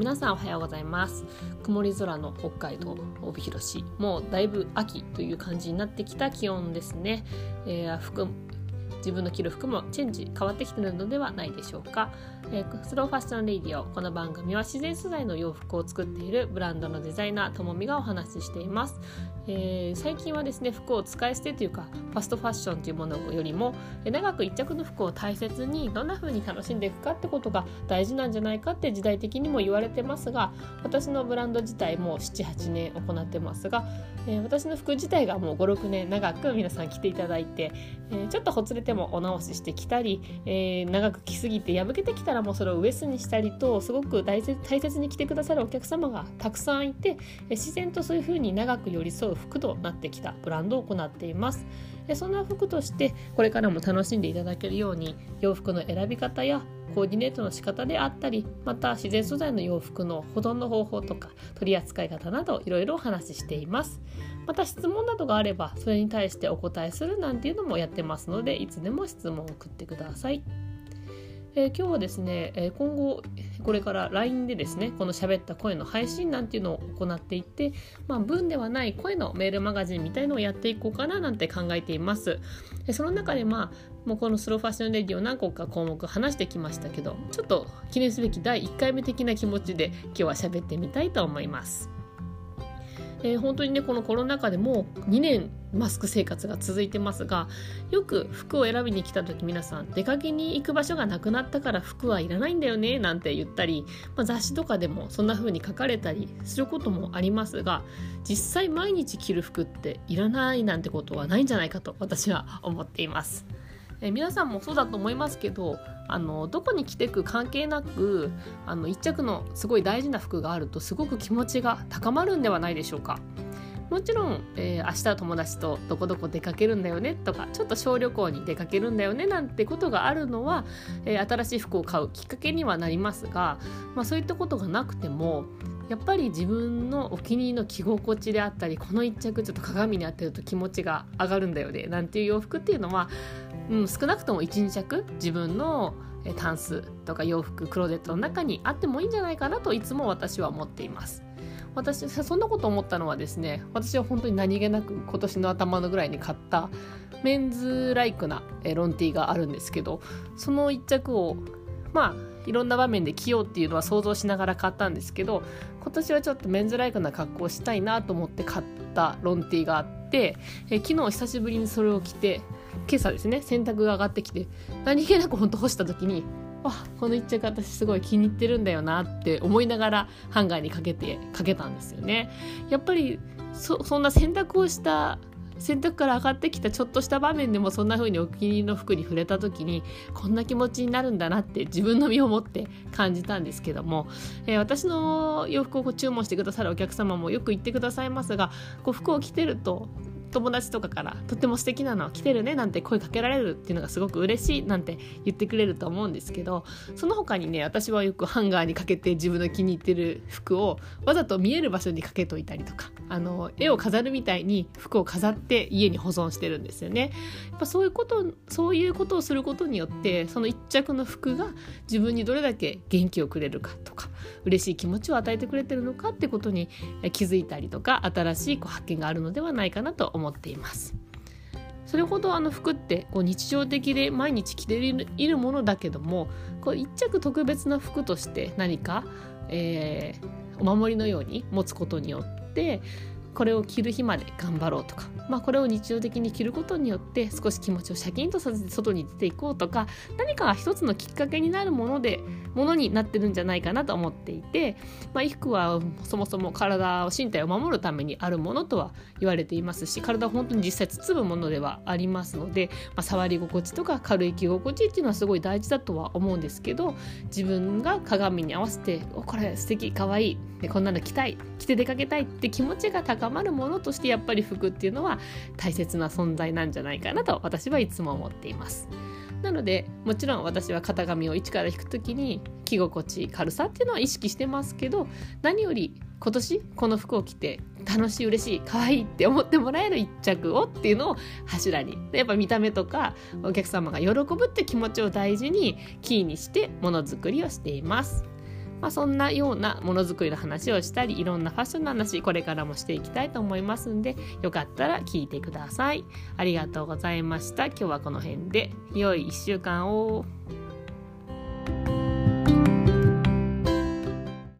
皆さんおはようございます。曇り空の北海道帯広市。もうだいぶ秋という感じになってきた気温ですね、えー、服自分の着る服もチェンジ変わってきてるのではないでしょうか、えー、スローファッションレディオこの番組は自然素材の洋服を作っているブランドのデザイナーともみがお話ししています、えー、最近はですね服を使い捨てというかファストファッションというものよりも長く一着の服を大切にどんな風に楽しんでいくかってことが大事なんじゃないかって時代的にも言われてますが私のブランド自体も78年行ってますが、えー、私の服自体がもう56年長く皆さん着ていただいて、えー、ちょっとほつれてもお直ししてきたり、えー、長く着すぎて破けてきたたらもうそれをウエスにしたりとすごく大切大切に着てくださるお客様がたくさんいて、え自然とそういう風に長く寄り添う服となってきたブランドを行っています。そんな服としてこれからも楽しんでいただけるように洋服の選び方やコーディネートの仕方であったりまた自然素材の洋服の保存の方法とか取り扱い方などいろいろお話ししていますまた質問などがあればそれに対してお答えするなんていうのもやってますのでいつでも質問を送ってくださいえー、今日はですね、えー、今後これから LINE でですねこの喋った声の配信なんていうのを行っていって、まあ、文ではない声のメールマガジンみたいのをやっていこうかななんて考えています。その中でまあもうこのスローファッションレディを何個か項目話してきましたけどちょっと記念すべき第1回目的な気持ちで今日は喋ってみたいと思います。えー、本当にねこのコロナ禍でもう2年マスク生活が続いてますがよく服を選びに来た時皆さん出かけに行く場所がなくなったから服はいらないんだよねなんて言ったり、まあ、雑誌とかでもそんな風に書かれたりすることもありますが実際毎日着る服っていらないなんてことはないんじゃないかと私は思っています。え皆さんもそうだと思いますけどあのどこに着てく関係なくあの一着のすごい大事な服があるとすごく気持ちが高まるんではないでしょうか。もちろん、えー、明日友達とどこどこ出かけるんだよねとかちょっと小旅行に出かけるんだよねなんてことがあるのは、えー、新しい服を買うきっかけにはなりますが、まあ、そういったことがなくてもやっぱり自分のお気に入りの着心地であったりこの一着ちょっと鏡に当てると気持ちが上がるんだよねなんていう洋服っていうのはうん、少なくとも12着自分のタンスとか洋服クローゼットの中にあってもいいんじゃないかなといつも私は思っています。私そんなこと思ったのはですね私は本当に何気なく今年の頭のぐらいに買ったメンズライクなロンティーがあるんですけどその1着をまあいろんな場面で着ようっていうのは想像しながら買ったんですけど今年はちょっとメンズライクな格好をしたいなと思って買ったロンティーがあってえ昨日久しぶりにそれを着て今朝ですね洗濯が上がってきて何気なくほんと干した時にあこの一着私すごい気に入ってるんだよなって思いながらハンガーにかけてかけたんですよね。やっぱりそそんな洗濯をした洗濯から上がってきたちょっとした場面でもそんな風にお気に入りの服に触れた時にこんな気持ちになるんだなって自分の身をもって感じたんですけども、えー、私の洋服を注文してくださるお客様もよく言ってくださいますがこう服を着てると友達とかからとっても素敵なの来てるねなんて声かけられるっていうのがすごく嬉しいなんて言ってくれると思うんですけどその他にね私はよくハンガーにかけて自分の気に入ってる服をわざと見える場所にかけといたりとかあの絵を飾るみたいに服を飾って家に保存してるんですよね。やっぱそういうことそういうことをすることによってその一着の服が自分にどれだけ元気をくれるかとか嬉しい気持ちを与えてくれてるのかってことに気づいたりとか新しいこう発見があるのではないかなと思いますっています。それほどあの服ってこう日常的で毎日着ているものだけどもこう一着特別な服として何か、えー、お守りのように持つことによってこれを着る日まで頑張ろうとか、まあ、これを日常的に着ることによって少し気持ちをシャキンとさせて外に出ていこうとか何か一つのきっかけになるものでものになってるんじゃないかなと思っていて、まあ、衣服はそもそも体を身体を守るためにあるものとは言われていますし体は本当に実際包むものではありますので、まあ、触り心地とか軽い着心地っていうのはすごい大事だとは思うんですけど自分が鏡に合わせて「おこれ素敵かわいいこんなの着たい着て出かけたい」って気持ちが高まるものとしてやっぱり服っていうのは大切な存在なんじゃないかなと私はいつも思っています。なのでもちろん私は型紙を一から引く時に着心地軽さっていうのは意識してますけど何より今年この服を着て楽しい嬉しい可愛いって思ってもらえる一着をっていうのを柱にやっぱ見た目とかお客様が喜ぶって気持ちを大事にキーにしてものづくりをしています。まあ、そんなようなものづくりの話をしたりいろんなファッションの話これからもしていきたいと思いますんでよかったら聞いてください。ありがとうございました。今日はこの辺で。良い1週間を。